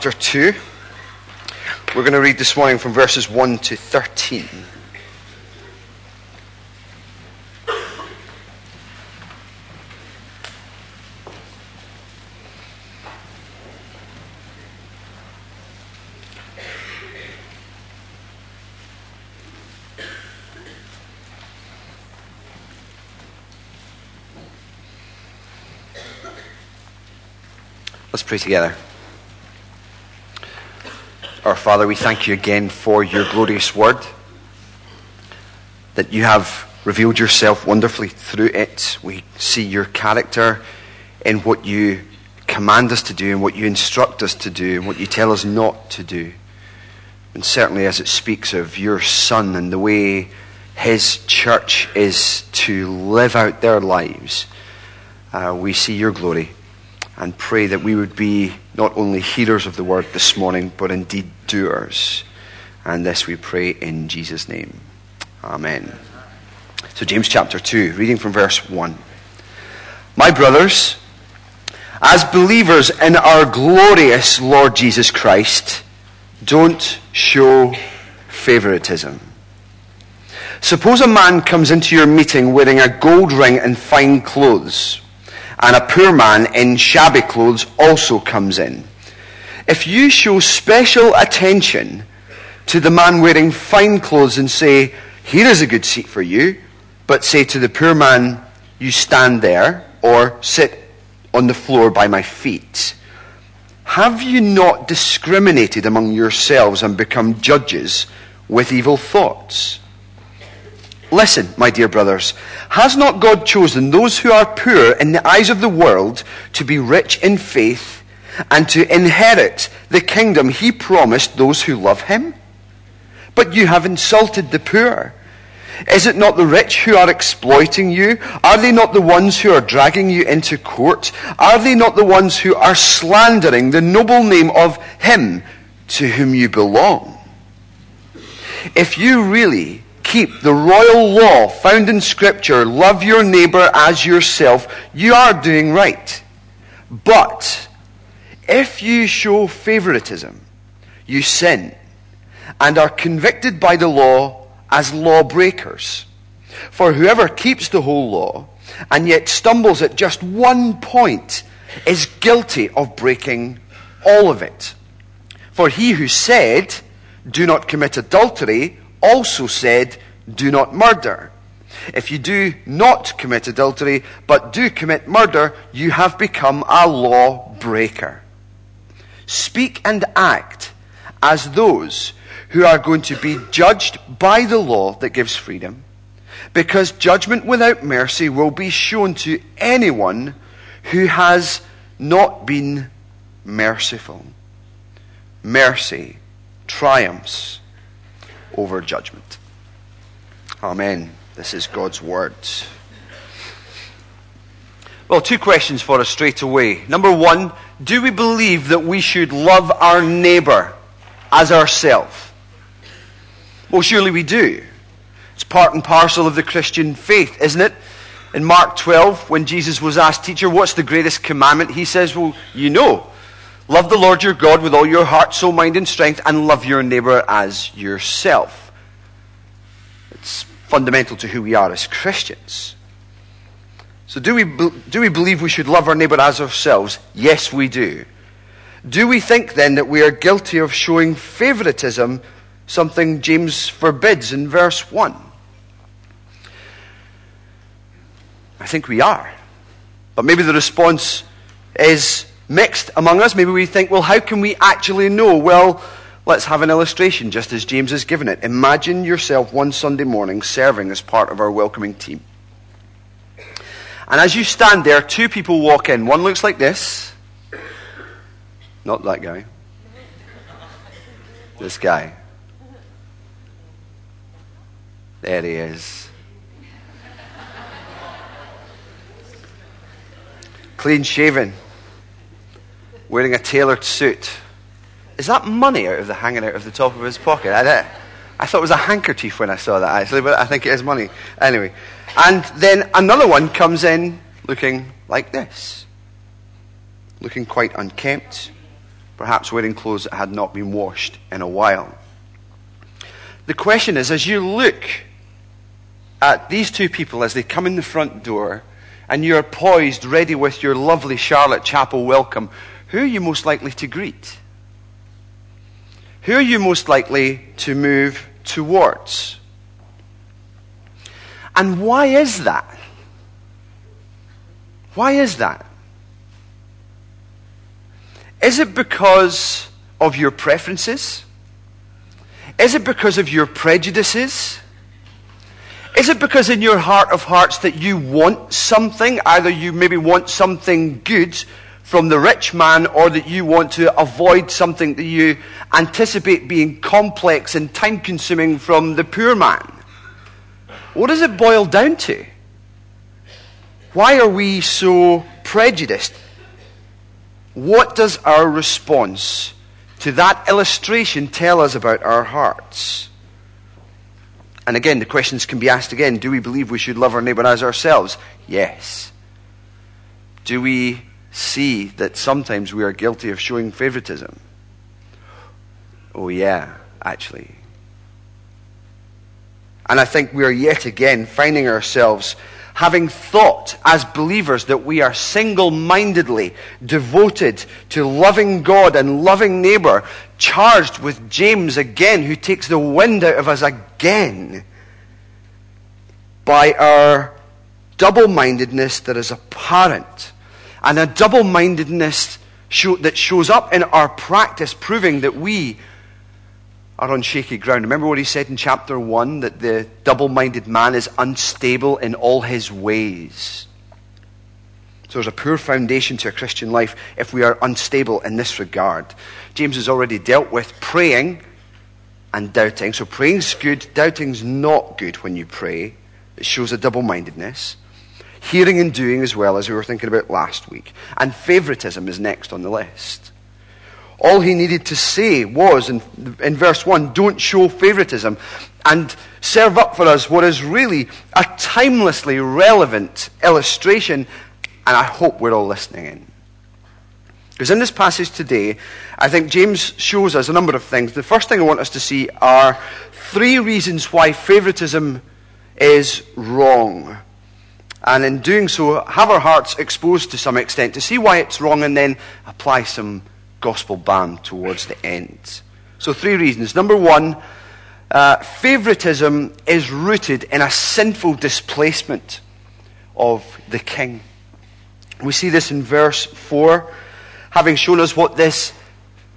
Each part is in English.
chapter 2. We're going to read this morning from verses 1 to 13. Let's pray together. Our Father, we thank you again for your glorious word, that you have revealed yourself wonderfully through it. We see your character in what you command us to do and what you instruct us to do and what you tell us not to do. And certainly as it speaks of your Son and the way his church is to live out their lives, uh, we see your glory and pray that we would be not only hearers of the word this morning, but indeed doers. And this we pray in Jesus' name. Amen. So, James chapter 2, reading from verse 1. My brothers, as believers in our glorious Lord Jesus Christ, don't show favoritism. Suppose a man comes into your meeting wearing a gold ring and fine clothes and a poor man in shabby clothes also comes in. If you show special attention to the man wearing fine clothes and say, Here is a good seat for you, but say to the poor man, You stand there, or sit on the floor by my feet, have you not discriminated among yourselves and become judges with evil thoughts? Listen, my dear brothers, has not God chosen those who are poor in the eyes of the world to be rich in faith and to inherit the kingdom he promised those who love him? But you have insulted the poor. Is it not the rich who are exploiting you? Are they not the ones who are dragging you into court? Are they not the ones who are slandering the noble name of him to whom you belong? If you really keep the royal law found in Scripture, love your neighbor as yourself, you are doing right. But if you show favoritism, you sin and are convicted by the law as lawbreakers. For whoever keeps the whole law and yet stumbles at just one point is guilty of breaking all of it. For he who said, Do not commit adultery, also said, Do not murder. If you do not commit adultery, but do commit murder, you have become a law breaker. Speak and act as those who are going to be judged by the law that gives freedom, because judgment without mercy will be shown to anyone who has not been merciful. Mercy triumphs over judgment. Amen. This is God's word. Well, two questions for us straight away. Number one, do we believe that we should love our neighbor as ourselves? Well, surely we do. It's part and parcel of the Christian faith, isn't it? In Mark 12, when Jesus was asked, Teacher, what's the greatest commandment? He says, Well, you know. Love the Lord your God with all your heart, soul, mind, and strength, and love your neighbor as yourself. It's fundamental to who we are as Christians. So, do we, do we believe we should love our neighbor as ourselves? Yes, we do. Do we think then that we are guilty of showing favoritism, something James forbids in verse 1? I think we are. But maybe the response is mixed among us. Maybe we think, well, how can we actually know? Well, let's have an illustration, just as James has given it. Imagine yourself one Sunday morning serving as part of our welcoming team. And as you stand there, two people walk in. One looks like this. Not that guy. This guy. There he is. Clean shaven wearing a tailored suit. Is that money out of the hanging out of the top of his pocket? I, I thought it was a handkerchief when I saw that actually, but I think it is money. Anyway. And then another one comes in looking like this. Looking quite unkempt, perhaps wearing clothes that had not been washed in a while. The question is as you look at these two people as they come in the front door and you're poised, ready with your lovely Charlotte Chapel welcome, who are you most likely to greet? Who are you most likely to move towards? And why is that? Why is that? Is it because of your preferences? Is it because of your prejudices? Is it because in your heart of hearts that you want something? Either you maybe want something good from the rich man or that you want to avoid something that you anticipate being complex and time consuming from the poor man. What does it boil down to? Why are we so prejudiced? What does our response to that illustration tell us about our hearts? And again, the questions can be asked again. Do we believe we should love our neighbor as ourselves? Yes. Do we see that sometimes we are guilty of showing favoritism? Oh, yeah, actually. And I think we are yet again finding ourselves having thought as believers that we are single mindedly devoted to loving God and loving neighbor, charged with James again, who takes the wind out of us again by our double mindedness that is apparent. And a double mindedness show, that shows up in our practice, proving that we are on shaky ground. Remember what he said in chapter 1 that the double minded man is unstable in all his ways. So there's a poor foundation to a Christian life if we are unstable in this regard. James has already dealt with praying and doubting. So praying's good, doubting's not good when you pray. It shows a double mindedness. Hearing and doing as well, as we were thinking about last week. And favoritism is next on the list. All he needed to say was, in, in verse 1, don't show favoritism and serve up for us what is really a timelessly relevant illustration. And I hope we're all listening in. Because in this passage today, I think James shows us a number of things. The first thing I want us to see are three reasons why favoritism is wrong. And in doing so, have our hearts exposed to some extent to see why it's wrong and then apply some gospel balm towards the end. So, three reasons. Number one, uh, favoritism is rooted in a sinful displacement of the king. We see this in verse 4, having shown us what this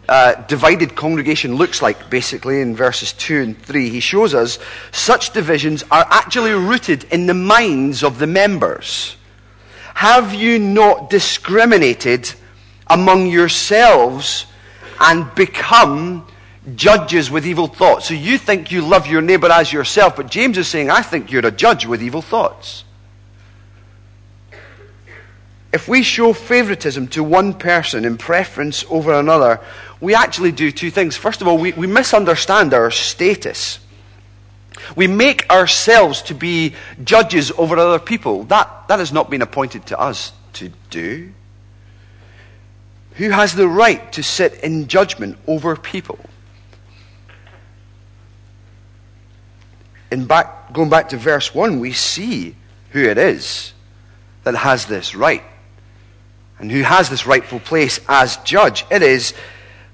uh, divided congregation looks like, basically, in verses 2 and 3. He shows us such divisions are actually rooted in the minds of the members. Have you not discriminated among yourselves and become judges with evil thoughts. So you think you love your neighbor as yourself, but James is saying, I think you're a judge with evil thoughts. If we show favoritism to one person in preference over another, we actually do two things. First of all, we, we misunderstand our status. We make ourselves to be judges over other people. That, that has not been appointed to us to do. Who has the right to sit in judgment over people? In back, going back to verse 1, we see who it is that has this right and who has this rightful place as judge. It is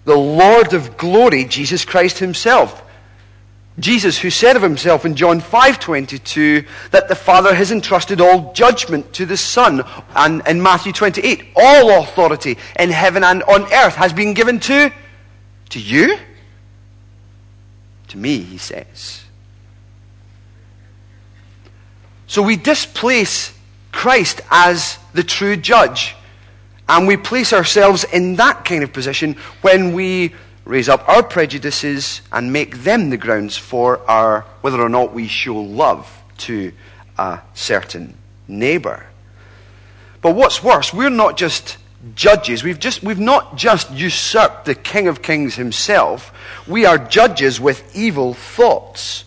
the Lord of glory, Jesus Christ himself. Jesus, who said of himself in John 5:22 that the Father has entrusted all judgment to the Son, and in Matthew 28, all authority in heaven and on earth has been given to to you, to me, he says. So we displace Christ as the true judge, and we place ourselves in that kind of position when we raise up our prejudices and make them the grounds for our whether or not we show love to a certain neighbor. But what's worse, we're not just judges. We've just we've not just usurped the King of Kings himself. We are judges with evil thoughts.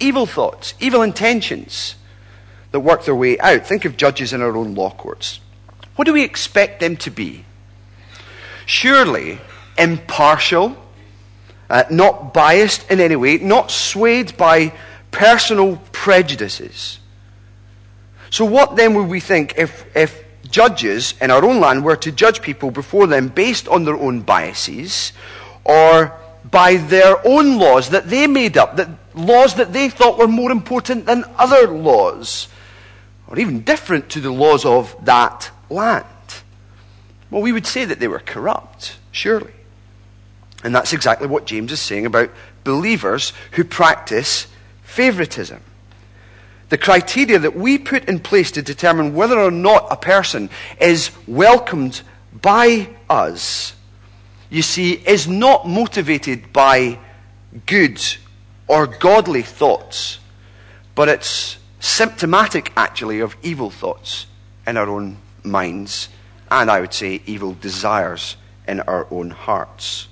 Evil thoughts, evil intentions that work their way out. Think of judges in our own law courts. What do we expect them to be? Surely impartial, uh, not biased in any way, not swayed by personal prejudices. So, what then would we think if, if judges in our own land were to judge people before them based on their own biases or by their own laws that they made up, that laws that they thought were more important than other laws, or even different to the laws of that land? Well, we would say that they were corrupt, surely. And that's exactly what James is saying about believers who practice favoritism. The criteria that we put in place to determine whether or not a person is welcomed by us, you see, is not motivated by good or godly thoughts, but it's symptomatic, actually, of evil thoughts in our own minds, and I would say evil desires in our own hearts.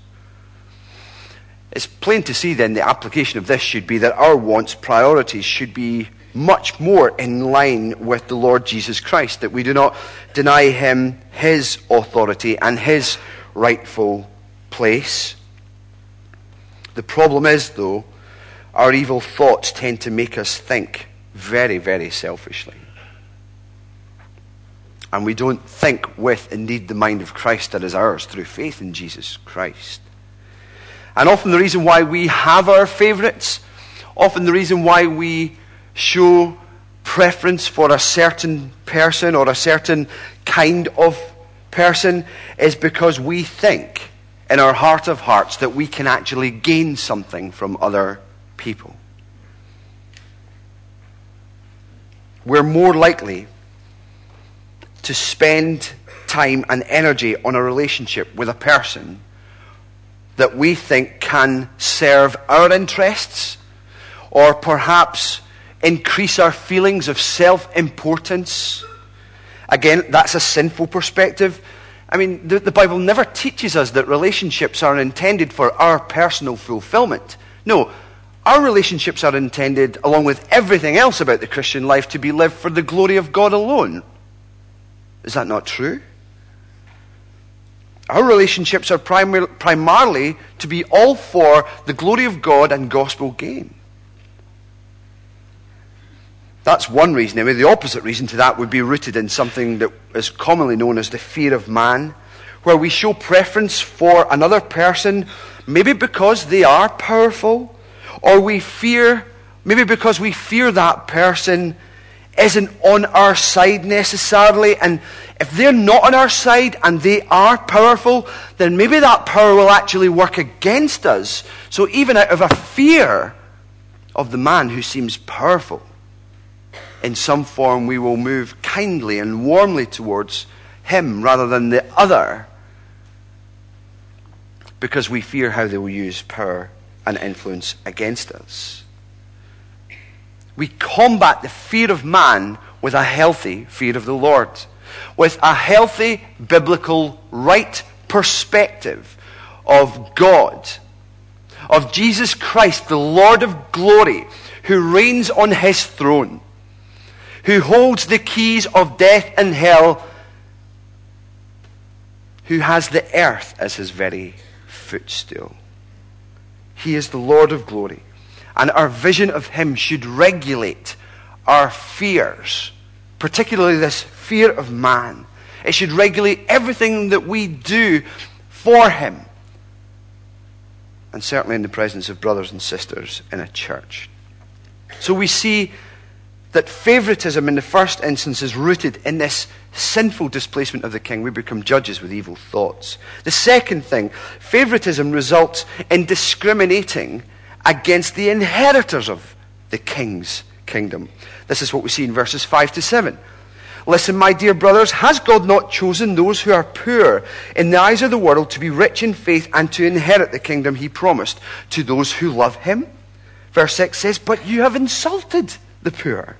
It's plain to see then the application of this should be that our wants, priorities should be much more in line with the Lord Jesus Christ, that we do not deny him his authority and his rightful place. The problem is, though, our evil thoughts tend to make us think very, very selfishly. And we don't think with, indeed, the mind of Christ that is ours through faith in Jesus Christ. And often the reason why we have our favorites, often the reason why we show preference for a certain person or a certain kind of person is because we think in our heart of hearts that we can actually gain something from other people. We're more likely to spend time and energy on a relationship with a person that we think can serve our interests or perhaps increase our feelings of self importance. Again, that's a sinful perspective. I mean, the, the, Bible never teaches us that relationships are intended for our personal fulfillment. No, our relationships are intended, along with everything else about the Christian life, to be lived for the glory of God alone. Is that not true? Our relationships are primar- primarily to be all for the glory of God and gospel gain. That's one reason. Anyway, the opposite reason to that would be rooted in something that is commonly known as the fear of man, where we show preference for another person, maybe because they are powerful, or we fear, maybe because we fear that person isn't on our side necessarily. And if they're not on our side and they are powerful, then maybe that power will actually work against us. So even out of a fear of the man who seems powerful, in some form we will move kindly and warmly towards him rather than the other because we fear how they will use power and influence against us. We combat the fear of man with a healthy fear of the Lord, with a healthy biblical right perspective of God, of Jesus Christ, the Lord of glory, who reigns on his throne who holds the keys of death and hell, who has the earth as his very footstool. He is the Lord of glory. And our vision of him should regulate our fears, particularly this fear of man. It should regulate everything that we do for him. And certainly in the presence of brothers and sisters in a church. So we see that favoritism in the first instance is rooted in this sinful displacement of the king. We become judges with evil thoughts. The second thing, favoritism results in discriminating against the inheritors of the king's kingdom. This is what we see in verses 5 to 7. Listen, my dear brothers, has God not chosen those who are poor in the eyes of the world to be rich in faith and to inherit the kingdom he promised to those who love him? Verse 6 says, But you have insulted the poor.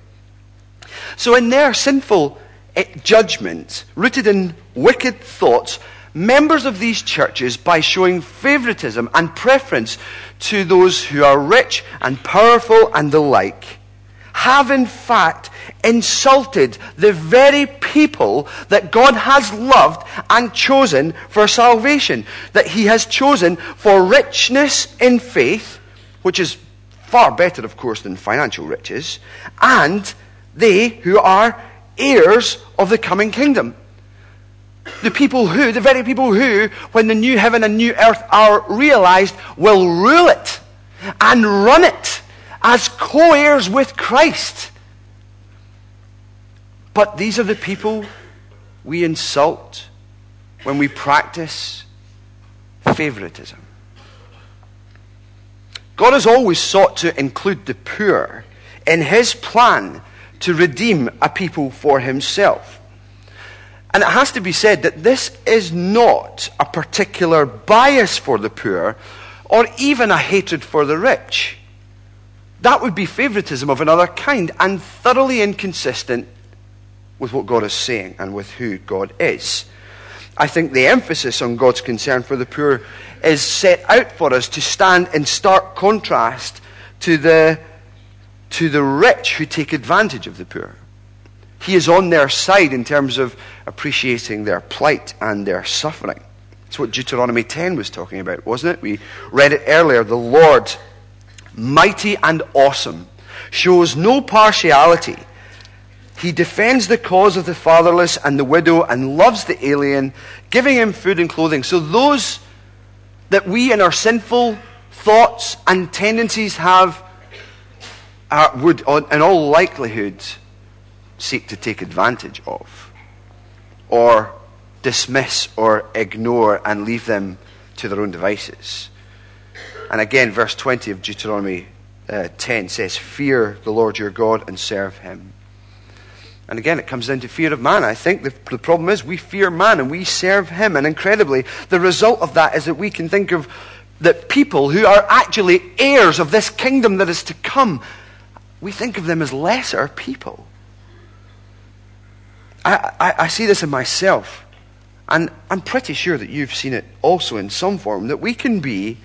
So, in their sinful eh, judgment, rooted in wicked thoughts, members of these churches, by showing favoritism and preference to those who are rich and powerful and the like, have in fact insulted the very people that God has loved and chosen for salvation. That He has chosen for richness in faith, which is far better, of course, than financial riches, and they who are heirs of the coming kingdom. The people who, the very people who, when the new heaven and new earth are realized, will rule it and run it as co heirs with Christ. But these are the people we insult when we practice favoritism. God has always sought to include the poor in his plan to redeem a people for himself. And it has to be said that this is not a particular bias for the poor or even a hatred for the rich. That would be favoritism of another kind and thoroughly inconsistent with what God is saying and with who God is. I think the emphasis on God's concern for the poor is set out for us to stand in stark contrast to the, to the rich who take advantage of the poor. He is on their side in terms of appreciating their plight and their suffering. That's what Deuteronomy 10 was talking about, wasn't it? We read it earlier. The Lord, mighty and awesome, shows no partiality. He defends the cause of the fatherless and the widow and loves the alien, giving him food and clothing. So those that we in our sinful thoughts and tendencies have uh, would, in all likelihood, seek to take advantage of or dismiss or ignore and leave them to their own devices. And again, verse 20 of Deuteronomy uh, 10 says, Fear the Lord your God and serve him. And again, it comes down to fear of man. I think the, the problem is we fear man and we serve him. And incredibly, the result of that is that we can think of that people who are actually heirs of this kingdom that is to come, we think of them as lesser people. I, I, I see this in myself. And I'm pretty sure that you've seen it also in some form that we can be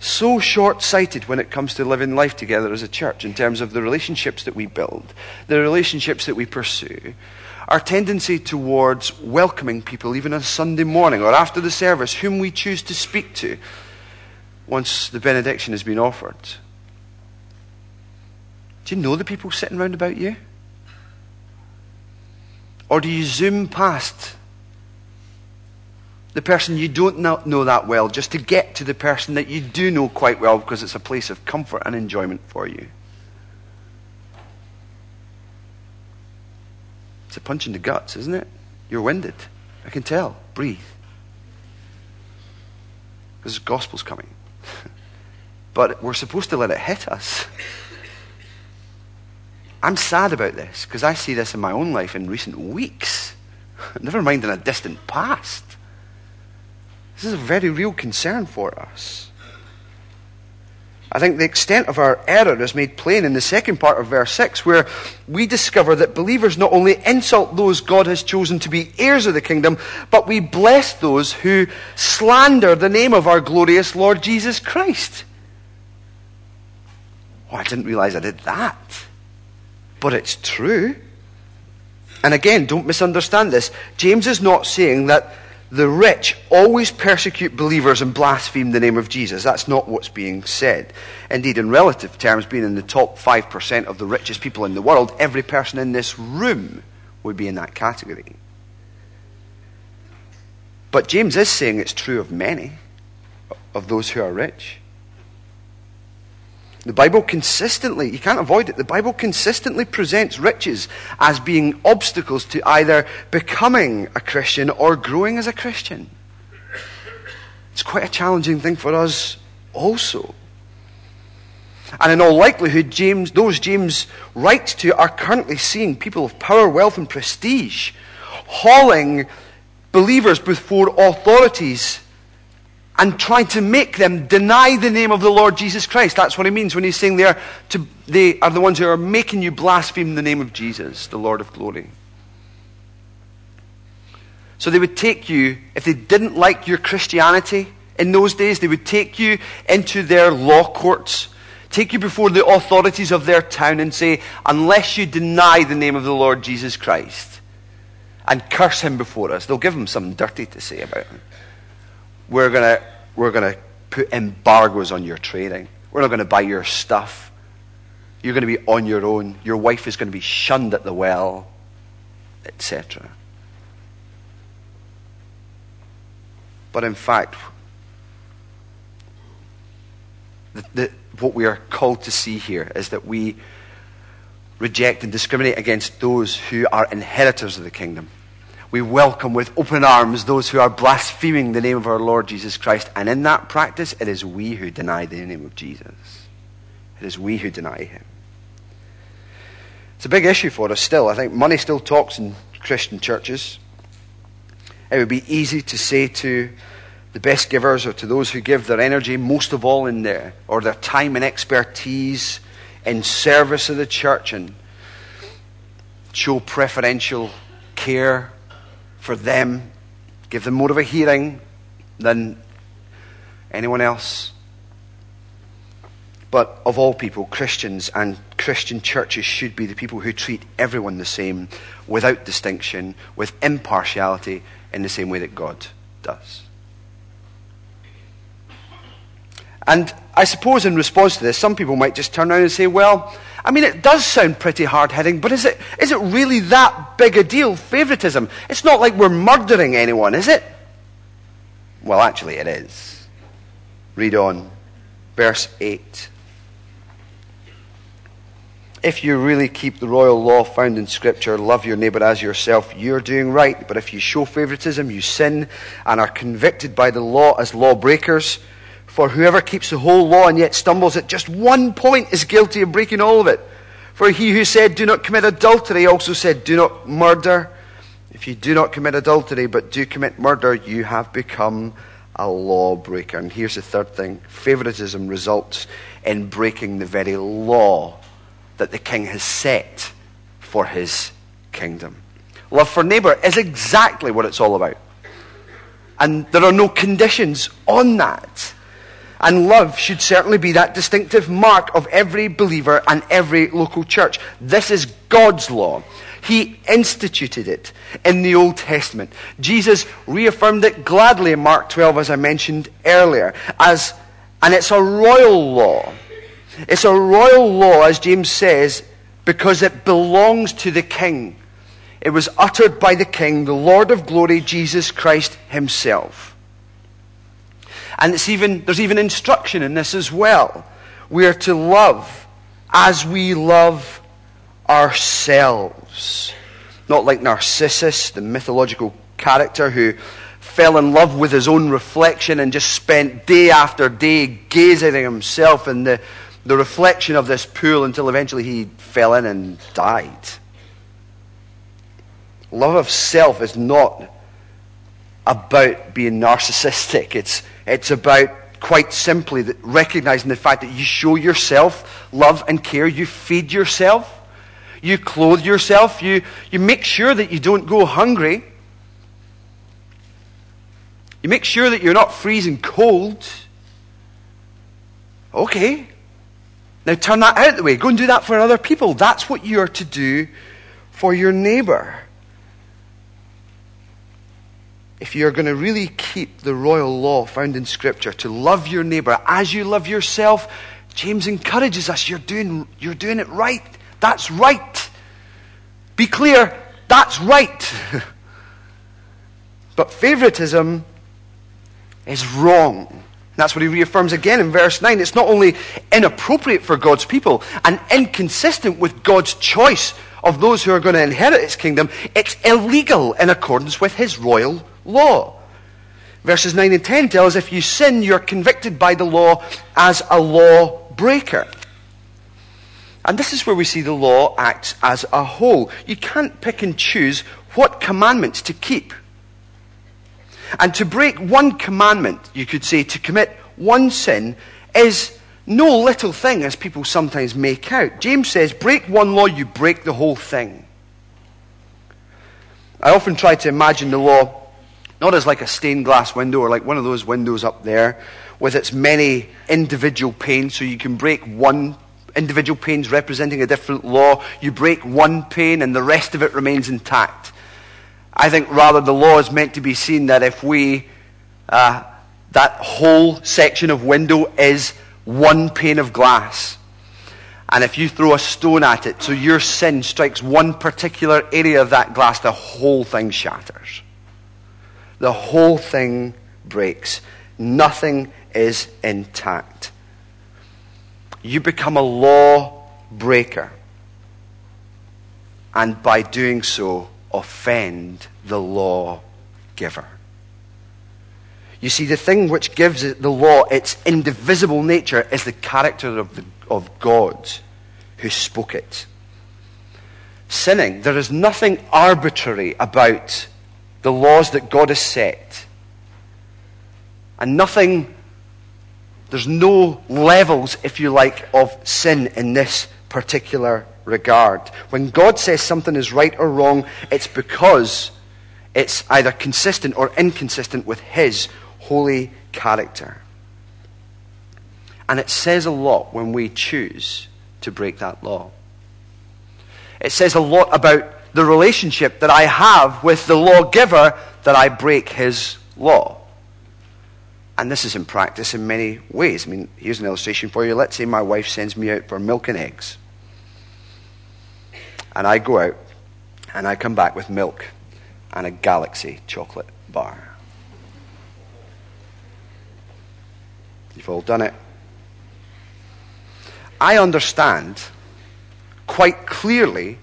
so short sighted when it comes to living life together as a church in terms of the relationships that we build, the relationships that we pursue, our tendency towards welcoming people even on Sunday morning or after the service, whom we choose to speak to once the benediction has been offered. Do you know the people sitting round about you? Or do you zoom past the person you don't know that well just to get to the person that you do know quite well because it's a place of comfort and enjoyment for you? It's a punch in the guts, isn't it? You're winded. I can tell. Breathe. Because the gospel's coming. but we're supposed to let it hit us. I'm sad about this because I see this in my own life in recent weeks. Never mind in a distant past. This is a very real concern for us. I think the extent of our error is made plain in the second part of verse 6, where we discover that believers not only insult those God has chosen to be heirs of the kingdom, but we bless those who slander the name of our glorious Lord Jesus Christ. Oh, I didn't realize I did that but it's true. And again, don't misunderstand this. James is not saying that the rich always persecute believers and blaspheme the name of Jesus. That's not what's being said. Indeed, in relative terms, being in the top 5% of the richest people in the world, every person in this room would be in that category. But James is saying it's true of many, of those who are rich. The Bible consistently, you can't avoid it, the Bible consistently presents riches as being obstacles to either becoming a Christian or growing as a Christian. It's quite a challenging thing for us also. And in all likelihood, James, those James writes to are currently seeing people of power, wealth, and prestige hauling believers before authorities and trying to make them deny the name of the Lord Jesus Christ. That's what he means when he's saying they are, to, they are the ones who are making you blaspheme the name of Jesus, the Lord of glory. So they would take you, if they didn't like your Christianity in those days, they would take you into their law courts take you before the authorities of their town and say, unless you deny the name of the Lord Jesus Christ and curse him before us, they'll give him something dirty to say about him. We're going to we're to put embargoes on your trading. We're not going to buy your stuff. You're going to be on your own. Your wife is going to be shunned at the well, etc. But in fact, the, the, what we are called to see here is that we reject and discriminate against those who are inheritors of the kingdom. We welcome with open arms those who are blaspheming the name of our Lord Jesus Christ. And in that practice, it is we who deny the name of Jesus. It is we who deny him. It's a big issue for us still. I think money still talks in Christian churches. It would be easy to say to the best givers or to those who give their energy most of all in there or their time and expertise in service of the church and show preferential care for them, give them more of a hearing than anyone else. But of all people, Christians and Christian churches should be the people who treat everyone the same, without distinction, with impartiality, in the same way that God does. And I suppose in response to this, some people might just turn around and say, well, I mean, it does sound pretty hard hitting, but is it, is it really that big a deal, favoritism? It's not like we're murdering anyone, is it? Well, actually, it is. Read on. Verse 8. If you really keep the royal law found in Scripture, love your neighbor as yourself, you're doing right. But if you show favoritism, you sin and are convicted by the law as lawbreakers. For whoever keeps the whole law and yet stumbles at just one point is guilty of breaking all of it. For he who said, Do not commit adultery, also said, Do not murder. If you do not commit adultery but do commit murder, you have become a lawbreaker. And here's the third thing favoritism results in breaking the very law that the king has set for his kingdom. Love for neighbor is exactly what it's all about. And there are no conditions on that. And love should certainly be that distinctive mark of every believer and every local church. This is God's law. He instituted it in the Old Testament. Jesus reaffirmed it gladly in Mark 12, as I mentioned earlier, as, and it's a royal law. It's a royal law, as James says, because it belongs to the king. It was uttered by the king, the Lord of glory, Jesus Christ himself. And it's even, there's even instruction in this as well. We are to love as we love ourselves. Not like Narcissus, the mythological character who fell in love with his own reflection and just spent day after day gazing at himself in the, the reflection of this pool until eventually he fell in and died. Love of self is not about being narcissistic. It's, it's about quite simply that recognizing the fact that you show yourself love and care, you feed yourself, you clothe yourself, you, you make sure that you don't go hungry, you make sure that you're not freezing cold. Okay. Now turn that out of the way. Go and do that for other people. That's what you are to do for your neighbor if you're going to really keep the royal law found in Scripture to love your neighbor as you love yourself, James encourages us you're doing, you're doing it right. That's right. Be clear, that's right. but favoritism is wrong. That's what he reaffirms again in verse 9. It's not only inappropriate for God's people and inconsistent with God's choice of those who are going to inherit his kingdom, it's illegal in accordance with his royal law. Verses 9 and 10 tell us if you sin, you're convicted by the law as a law breaker. And this is where we see the law acts as a whole. You can't pick and choose what commandments to keep. And to break one commandment, you could say, to commit one sin, is no little thing, as people sometimes make out. James says, break one law, you break the whole thing. I often try to imagine the law not as like a stained glass window or like one of those windows up there with its many individual panes. So you can break one individual panes representing a different law. You break one pane and the rest of it remains intact. I think rather the law is meant to be seen that if we, uh, that whole section of window is one pane of glass. And if you throw a stone at it, so your sin strikes one particular area of that glass, the whole thing shatters. The whole thing breaks. Nothing is intact. You become a law breaker. And by doing so, offend the law giver. You see, the thing which gives the law its indivisible nature is the character of, the, of God who spoke it. Sinning, there is nothing arbitrary about the laws that God has set. And nothing, there's no levels, if you like, of sin in this particular regard. When God says something is right or wrong, it's because it's either consistent or inconsistent with His holy character. And it says a lot when we choose to break that law. It says a lot about the relationship that I have with the lawgiver that I break his law. And this is in practice in many ways. I mean, here's an illustration for you. Let's say my wife sends me out for milk and eggs. And I go out and I come back with milk and a Galaxy chocolate bar. You've all done it. I understand quite clearly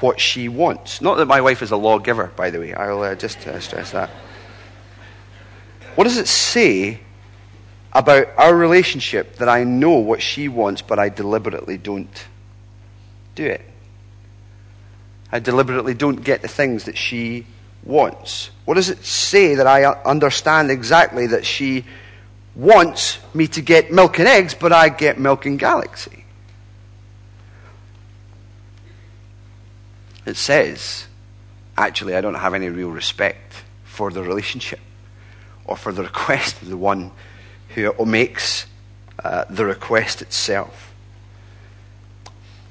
what she wants. Not that my wife is a lawgiver, by the way. I'll uh, just uh, stress that. What does it say about our relationship that I know what she wants, but I deliberately don't do it? I deliberately don't get the things that she wants. What does it say that I understand exactly that she wants me to get milk and eggs, but I get milk and galaxy? It says, actually, I don't have any real respect for the relationship or for the request of the one who makes uh, the request itself.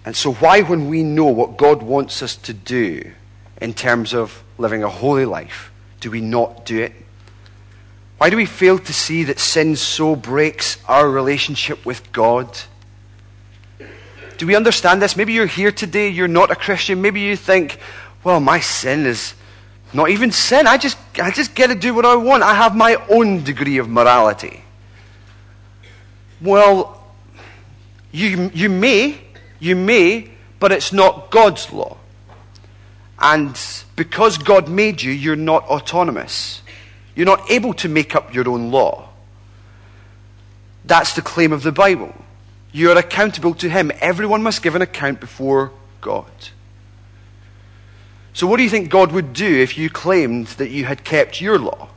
And so, why, when we know what God wants us to do in terms of living a holy life, do we not do it? Why do we fail to see that sin so breaks our relationship with God? Do we understand this? Maybe you're here today, you're not a Christian. Maybe you think, well, my sin is not even sin. I just, I just get to do what I want. I have my own degree of morality. Well, you, you may, you may, but it's not God's law. And because God made you, you're not autonomous. You're not able to make up your own law. That's the claim of the Bible. You are accountable to Him. Everyone must give an account before God. So, what do you think God would do if you claimed that you had kept your law,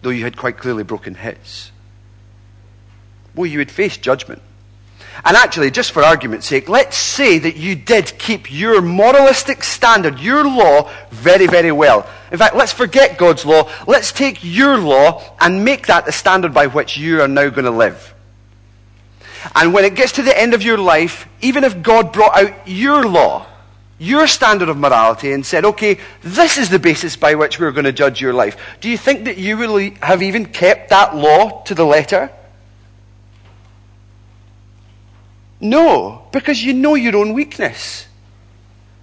though you had quite clearly broken His? Well, you would face judgment. And actually, just for argument's sake, let's say that you did keep your moralistic standard, your law, very, very well. In fact, let's forget God's law. Let's take your law and make that the standard by which you are now going to live. And when it gets to the end of your life, even if God brought out your law, your standard of morality, and said, okay, this is the basis by which we're going to judge your life, do you think that you will have even kept that law to the letter? No, because you know your own weakness.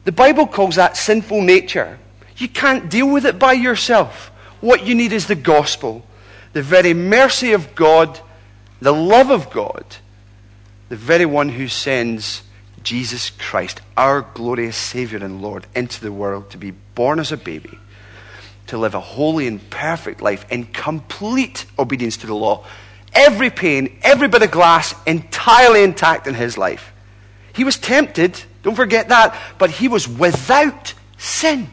The Bible calls that sinful nature. You can't deal with it by yourself. What you need is the gospel, the very mercy of God, the love of God, the very one who sends Jesus Christ, our glorious Savior and Lord, into the world to be born as a baby, to live a holy and perfect life in complete obedience to the law every pane, every bit of glass entirely intact in his life. He was tempted, don't forget that, but he was without sin.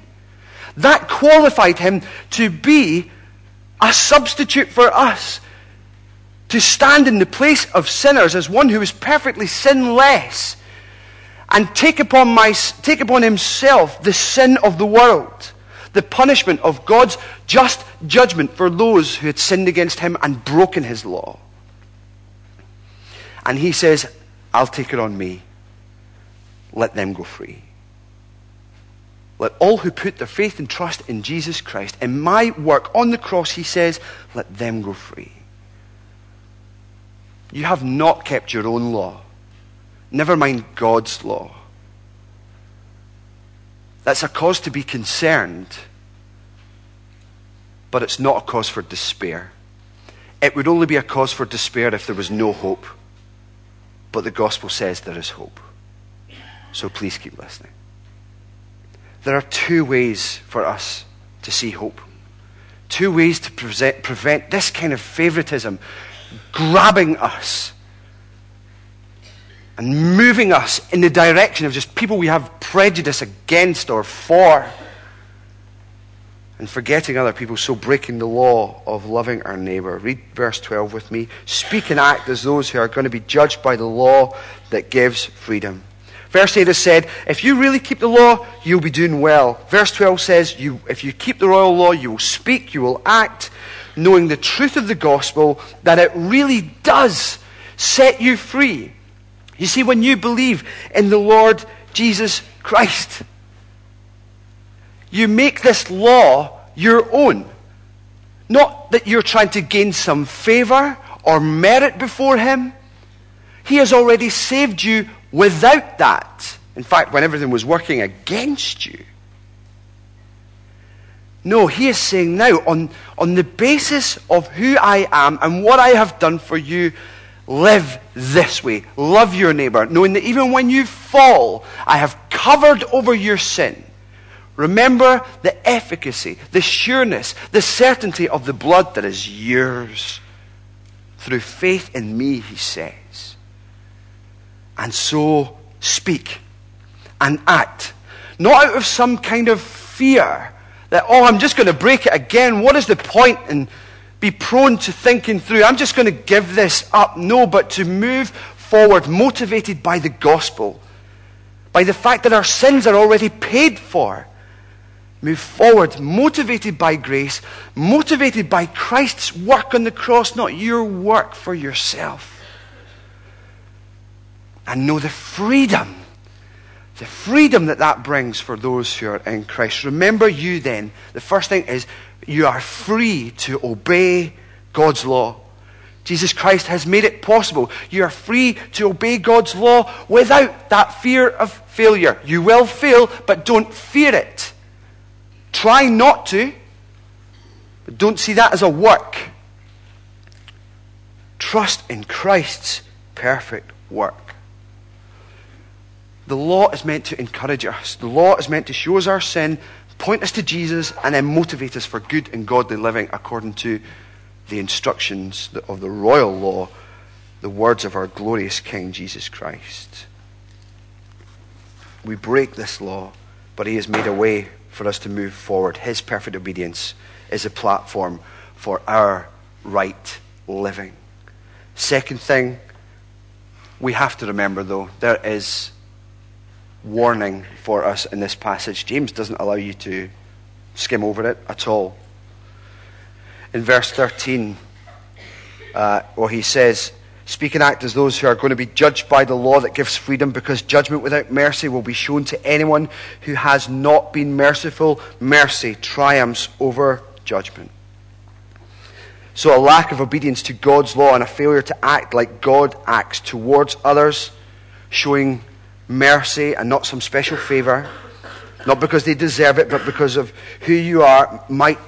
That qualified him to be a substitute for us, to stand in the place of sinners as one who is perfectly sinless and take upon, my, take upon himself the sin of the world the punishment of God's just judgment for those who had sinned against him and broken his law. And he says, I'll take it on me. Let them go free. Let all who put their faith and trust in Jesus Christ, in my work on the cross, he says, let them go free. You have not kept your own law. Never mind God's law. That's a cause to be concerned, but it's not a cause for despair. It would only be a cause for despair if there was no hope. But the gospel says there is hope. So please keep listening. There are two ways for us to see hope. Two ways to prevent this kind of favoritism grabbing us and moving us in the direction of just people we have prejudice against or for, and forgetting other people, so breaking the law of loving our neighbor. Read verse 12 with me. Speak and act as those who are going to be judged by the law that gives freedom. Verse 8 has said, if you really keep the law, you'll be doing well. Verse 12 says, you, if you keep the royal law, you will speak, you will act, knowing the truth of the gospel, that it really does set you free. You see, when you believe in the Lord Jesus Christ, you make this law your own. Not that you're trying to gain some favor or merit before Him. He has already saved you without that. In fact, when everything was working against you. No, he is saying now, on, on the basis of who I am and what I have done for you, Live this way. Love your neighbor, knowing that even when you fall, I have covered over your sin. Remember the efficacy, the sureness, the certainty of the blood that is yours. Through faith in me, he says. And so speak and act. Not out of some kind of fear that, oh, I'm just going to break it again. What is the point in be prone to thinking through, I'm just going to give this up. No, but to move forward, motivated by the gospel, by the fact that our sins are already paid for. Move forward, motivated by grace, motivated by Christ's work on the cross, not your work for yourself. And know the freedom, the freedom that that brings for those who are in Christ. Remember you then. The first thing is you are free to obey God's law. Jesus Christ has made it possible. You are free to obey God's law without that fear of failure. You will fail, but don't fear it. Try not to, but don't see that as a work. Trust in Christ's perfect work. The law is meant to encourage us. The law is meant to show us our sin point us to Jesus, and then motivate us for good and godly living according to the instructions of the royal law, the words of our glorious King Jesus Christ. We break this law, but He has made a way for us to move forward. His perfect obedience is a platform for our right living. Second thing we have to remember, though, there is warning for us in this passage. James doesn't allow you to skim over it at all. In verse 13, uh, well, he says, Speak and act as those who are going to be judged by the law that gives freedom, because judgment without mercy will be shown to anyone who has not been merciful. Mercy triumphs over judgment. So, a lack of obedience to God's law and a failure to act like God acts towards others, showing mercy and not some special favor, not because they deserve it, but because of who you are, might,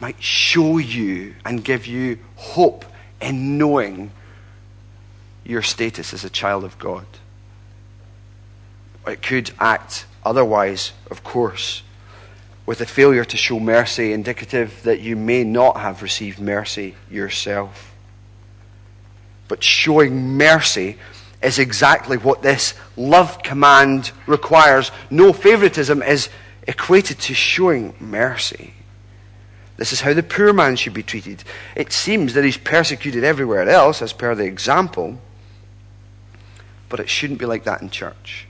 might show you and give you hope in knowing your status as a child of God. It could act otherwise, of course, with a failure to show mercy, indicative that you may not have received mercy yourself. But showing mercy is exactly what this love command requires. No favoritism is equated to showing mercy. This is how the poor man should be treated. It seems that he's persecuted everywhere else, as per the example, but it shouldn't be like that in church.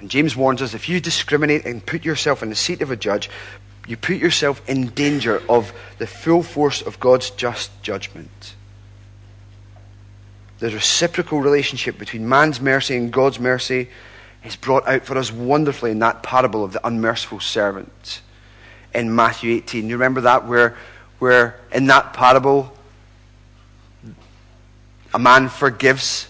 And James warns us if you discriminate and put yourself in the seat of a judge, you put yourself in danger of the full force of God's just judgment. The reciprocal relationship between man's mercy and God's mercy is brought out for us wonderfully in that parable of the unmerciful servant in Matthew 18. You remember that, where, where in that parable, a man forgives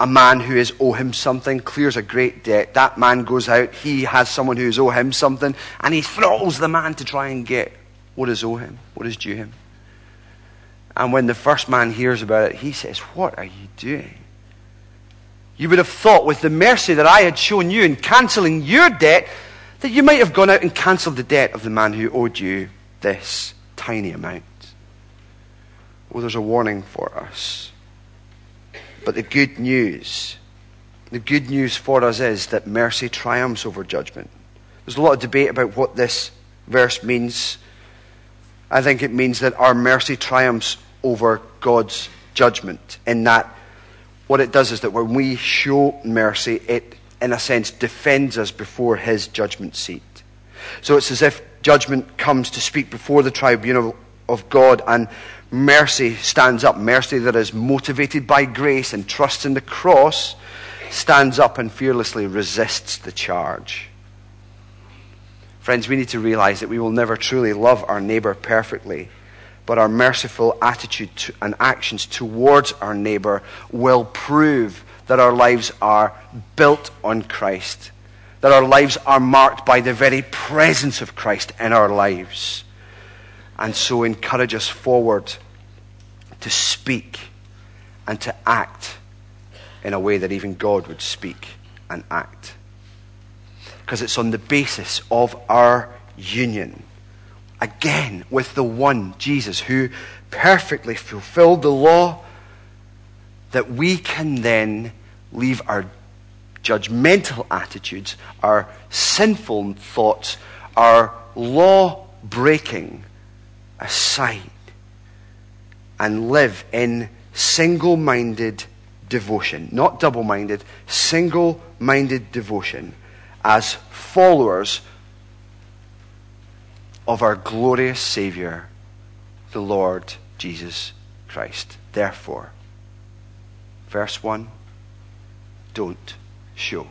a man who is owe him something, clears a great debt. That man goes out, he has someone who is owe him something, and he throttles the man to try and get what is owe him, what is due him. And when the first man hears about it, he says, What are you doing? You would have thought, with the mercy that I had shown you in cancelling your debt, that you might have gone out and cancelled the debt of the man who owed you this tiny amount. Well, there's a warning for us. But the good news, the good news for us is that mercy triumphs over judgment. There's a lot of debate about what this verse means. I think it means that our mercy triumphs over God's judgment, in that what it does is that when we show mercy, it, in a sense, defends us before His judgment seat. So it's as if judgment comes to speak before the tribunal of God, and mercy stands up. Mercy that is motivated by grace and trust in the cross stands up and fearlessly resists the charge. Friends, we need to realize that we will never truly love our neighbor perfectly, but our merciful attitude to, and actions towards our neighbor will prove that our lives are built on Christ, that our lives are marked by the very presence of Christ in our lives and so encourage us forward to speak and to act in a way that even God would speak and act. Because it's on the basis of our union, again, with the one, Jesus, who perfectly fulfilled the law, that we can then leave our judgmental attitudes, our sinful thoughts, our law breaking aside and live in single minded devotion, not double minded, single minded devotion as followers of our glorious Savior, the Lord Jesus Christ. Therefore, verse 1 don't show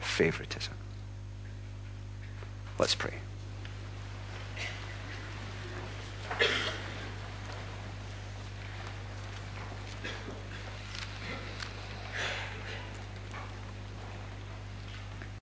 favoritism. Let's pray.